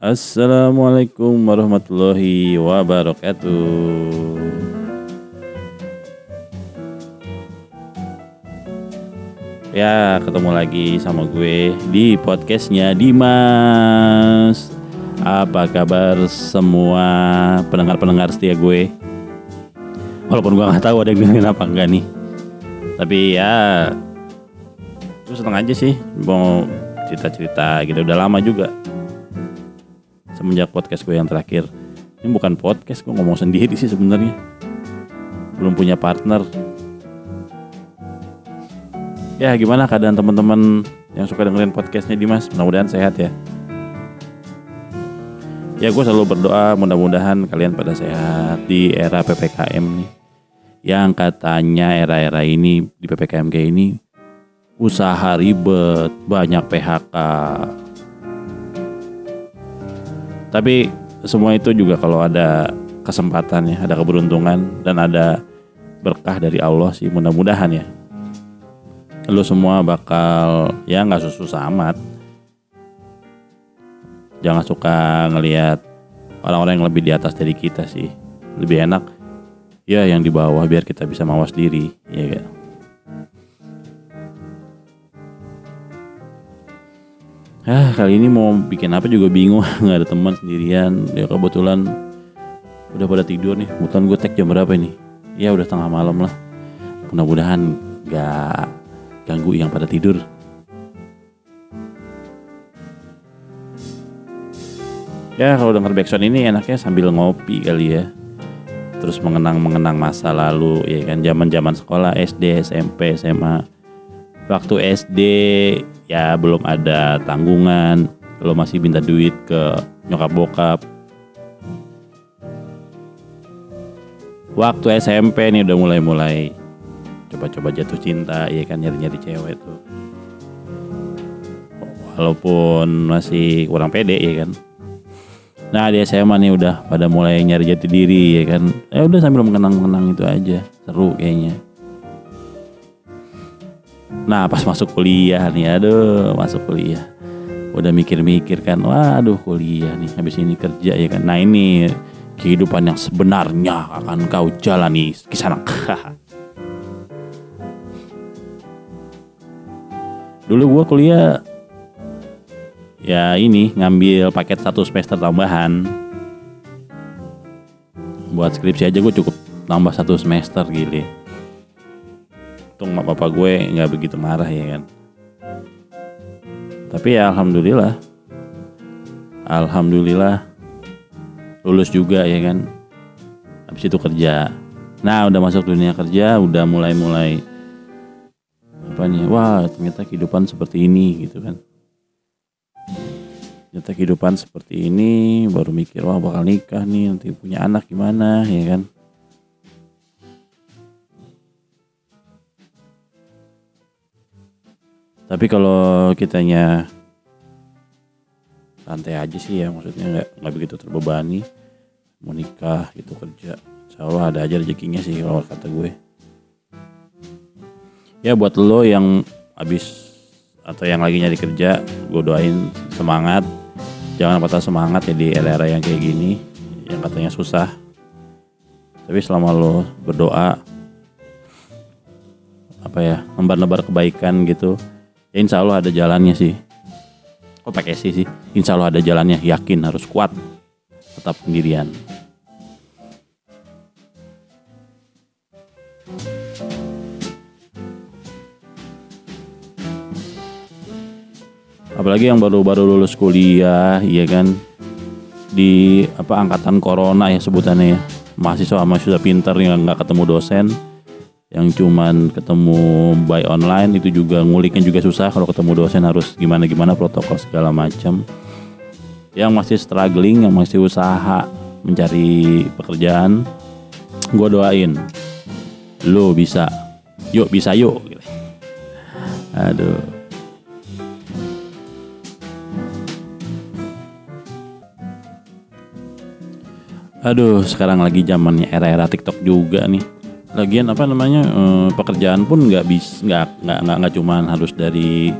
Assalamualaikum warahmatullahi wabarakatuh. Ya, ketemu lagi sama gue di podcastnya Dimas. Apa kabar semua pendengar-pendengar setia gue? Walaupun gue nggak tahu ada yang dengerin apa enggak nih. Tapi ya, gue seneng aja sih mau cerita-cerita gitu. Udah lama juga semenjak podcast gue yang terakhir. Ini bukan podcast, gue ngomong sendiri sih sebenarnya. Belum punya partner. Ya gimana keadaan teman-teman yang suka dengerin podcastnya Dimas? Mudah-mudahan sehat ya. Ya gue selalu berdoa mudah-mudahan kalian pada sehat di era PPKM nih. Yang katanya era-era ini di PPKM kayak ini usaha ribet, banyak PHK, tapi semua itu juga kalau ada kesempatan ya, ada keberuntungan dan ada berkah dari Allah sih mudah-mudahan ya. Lu semua bakal ya nggak susah amat. Jangan suka ngelihat orang-orang yang lebih di atas dari kita sih. Lebih enak ya yang di bawah biar kita bisa mawas diri, ya? Ah kali ini mau bikin apa juga bingung. Nggak ada teman sendirian. Ya kebetulan udah pada tidur nih. Kebetulan gue tag jam berapa ini? Ya udah tengah malam lah. Mudah-mudahan gak ganggu yang pada tidur. Ya kalau denger backsound ini enaknya sambil ngopi kali ya. Terus mengenang-mengenang masa lalu ya kan? Zaman-zaman sekolah SD SMP SMA waktu SD ya belum ada tanggungan. Lo masih minta duit ke nyokap bokap. Waktu SMP nih udah mulai-mulai coba-coba jatuh cinta ya kan nyari-nyari cewek tuh. Walaupun masih kurang pede ya kan. Nah di SMA nih udah pada mulai nyari jati diri ya kan. Ya udah sambil mengenang-mengenang itu aja seru kayaknya Nah pas masuk kuliah nih, aduh masuk kuliah. Udah mikir-mikir kan, waduh kuliah nih, habis ini kerja ya kan. Nah ini kehidupan yang sebenarnya akan kau jalani kisanak. Dulu gua kuliah ya ini ngambil paket satu semester tambahan. Buat skripsi aja gue cukup tambah satu semester gile untung mak papa gue nggak begitu marah ya kan? Tapi ya alhamdulillah. Alhamdulillah. Lulus juga ya kan? Habis itu kerja. Nah udah masuk dunia kerja udah mulai mulai apa nih? Wah ternyata kehidupan seperti ini gitu kan? Ternyata kehidupan seperti ini baru mikir wah bakal nikah nih nanti punya anak gimana? Ya kan tapi kalau kitanya santai aja sih ya maksudnya nggak nggak begitu terbebani mau nikah gitu kerja insya Allah ada aja rezekinya sih kalau kata gue. Ya buat lo yang habis atau yang lagi nyari kerja gue doain semangat. Jangan patah semangat ya di era-era yang kayak gini yang katanya susah. Tapi selama lo berdoa apa ya nembar-nembar kebaikan gitu ya insya Allah ada jalannya sih. Kok pakai sih sih? Insya Allah ada jalannya. Yakin harus kuat. Tetap pendirian. Apalagi yang baru-baru lulus kuliah iya kan? Di apa angkatan corona ya sebutannya ya. Mahasiswa mahasiswa pintar yang nggak ketemu dosen yang cuman ketemu by online itu juga nguliknya juga susah kalau ketemu dosen harus gimana gimana protokol segala macam. Yang masih struggling yang masih usaha mencari pekerjaan gue doain lo bisa yuk bisa yuk. Aduh. Aduh sekarang lagi zamannya era-era TikTok juga nih lagian apa namanya eh, pekerjaan pun nggak bis nggak nggak nggak cuman harus dari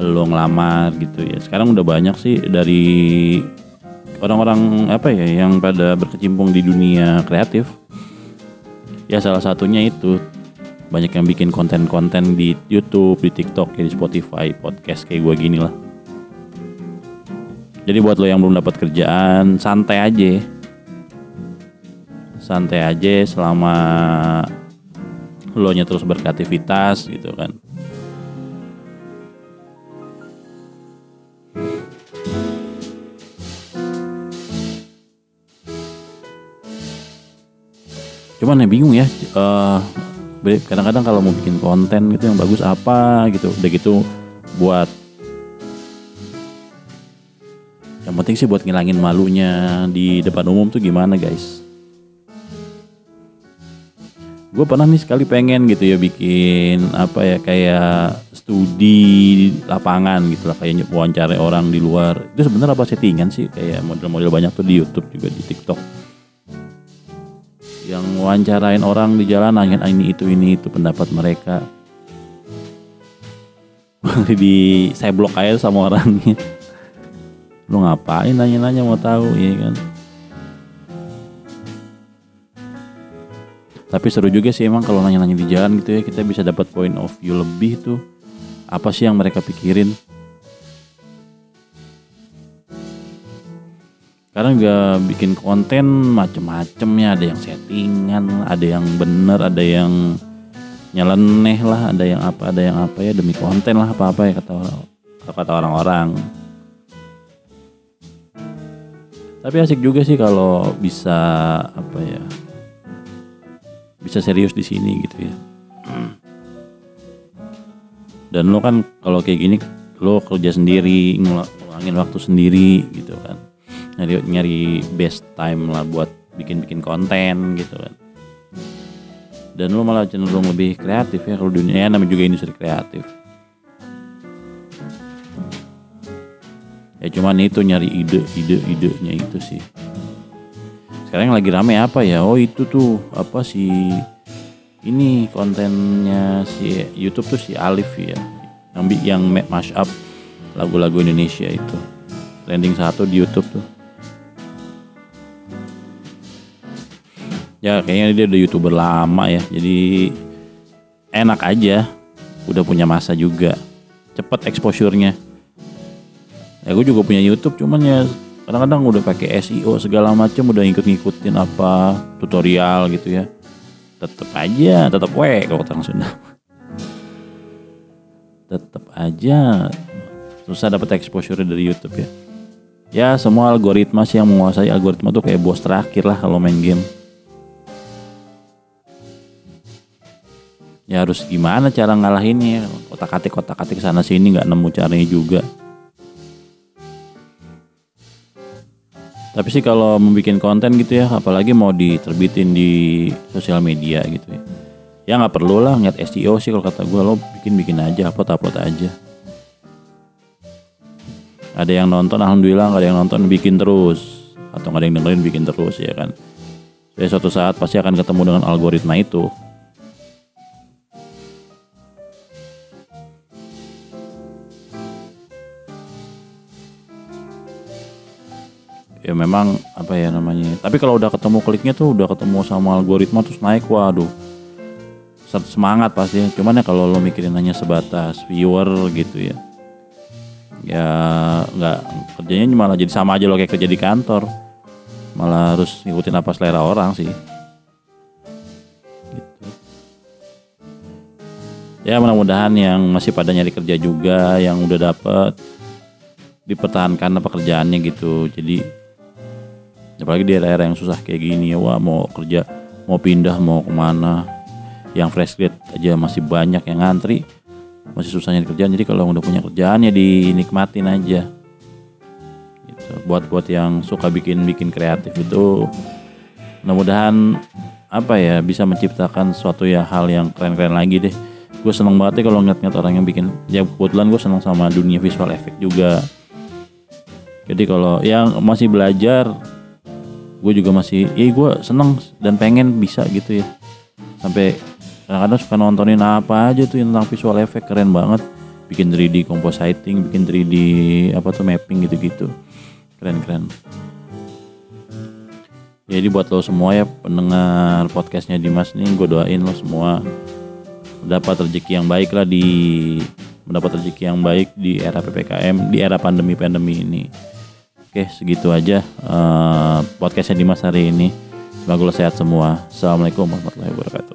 lo ngelamar gitu ya sekarang udah banyak sih dari orang-orang apa ya yang pada berkecimpung di dunia kreatif ya salah satunya itu banyak yang bikin konten-konten di YouTube, di TikTok, di Spotify, podcast kayak gue gini lah. Jadi buat lo yang belum dapat kerjaan, santai aja. Santai aja selama lo nya terus berkreativitas gitu kan. Cuman ya bingung ya, uh, kadang-kadang kalau mau bikin konten gitu yang bagus apa gitu, udah gitu buat yang penting sih buat ngilangin malunya di depan umum tuh gimana guys? Gue pernah nih sekali pengen gitu ya bikin apa ya kayak studi lapangan gitu lah kayak wawancara orang di luar. Itu sebenarnya apa settingan sih? Kayak model-model banyak tuh di YouTube juga di TikTok. Yang wawancarain orang di jalan nanya ini itu ini itu pendapat mereka. Di saya blok aja sama orangnya. Lu ngapain nanya-nanya mau tahu? Ya kan tapi seru juga sih emang kalau nanya-nanya di jalan gitu ya kita bisa dapat point of view lebih tuh apa sih yang mereka pikirin Sekarang juga bikin konten macem-macem ya, ada yang settingan, ada yang bener, ada yang nyeleneh lah, ada yang apa, ada yang apa ya demi konten lah apa-apa ya kata kata orang-orang. Tapi asik juga sih kalau bisa apa ya, bisa serius di sini gitu ya. Dan lo kan kalau kayak gini lo kerja sendiri, ngulangin waktu sendiri gitu kan. Nyari nyari best time lah buat bikin bikin konten gitu kan. Dan lu malah cenderung lebih kreatif ya kalau dunia ya, namanya juga industri kreatif. Ya cuman itu nyari ide ide idenya itu sih sekarang yang lagi rame apa ya? Oh itu tuh apa sih ini kontennya si YouTube tuh si Alif ya. Yang yang mash up lagu-lagu Indonesia itu. Trending satu di YouTube tuh. Ya kayaknya dia udah youtuber lama ya. Jadi enak aja. Udah punya masa juga. Cepet exposure-nya. Ya gue juga punya YouTube cuman ya kadang-kadang udah pakai SEO segala macam udah ngikut-ngikutin apa tutorial gitu ya. Tetep aja tetep we kalau orang Sunda. Tetep aja. Susah dapat exposure dari YouTube ya. Ya semua algoritma sih yang menguasai algoritma tuh kayak bos terakhir lah kalau main game. Ya harus gimana cara ngalahinnya? Kotak atik kotak atik sana sini nggak nemu caranya juga tapi sih kalau membuat konten gitu ya apalagi mau diterbitin di sosial media gitu ya. Ya nggak perlu lah ngeliat SEO sih kalau kata gue lo bikin bikin aja upload upload aja. Ada yang nonton alhamdulillah nggak ada yang nonton bikin terus. Atau nggak ada yang dengerin bikin terus ya kan. Jadi suatu saat pasti akan ketemu dengan algoritma itu ya memang apa ya namanya tapi kalau udah ketemu kliknya tuh udah ketemu sama algoritma terus naik waduh. Semangat pasti cuman ya kalau lo mikirin hanya sebatas viewer gitu ya ya nggak kerjanya malah jadi sama aja lo kayak kerja di kantor. Malah harus ngikutin apa selera orang sih. Gitu. Ya mudah-mudahan yang masih pada nyari kerja juga yang udah dapet dipertahankan pekerjaannya gitu. Jadi apalagi di daerah yang susah kayak gini ya wah mau kerja mau pindah mau ke mana. Yang fresh grade aja masih banyak yang ngantri masih susah nyari kerjaan. Jadi kalau udah punya kerjaan ya dinikmatin aja. Gitu. buat buat yang suka bikin bikin kreatif itu mudah-mudahan apa ya bisa menciptakan suatu ya hal yang keren-keren lagi deh. Gue seneng banget deh kalau ngeliat-ngeliat orang yang bikin. Ya kebetulan gue seneng sama dunia visual effect juga. Jadi kalau yang masih belajar gue juga masih ya gue seneng dan pengen bisa gitu ya. Sampai kadang-kadang suka nontonin apa aja tuh yang tentang visual effect keren banget. Bikin 3D compositing bikin 3D apa tuh mapping gitu-gitu. Keren keren. Jadi buat lo semua ya pendengar podcastnya Dimas nih gue doain lo semua dapat rezeki yang baik lah di mendapat rezeki yang baik di era PPKM di era pandemi-pandemi ini. Oke, segitu aja uh, podcastnya Dimas hari ini. Semoga lo sehat semua. Assalamualaikum warahmatullahi wabarakatuh.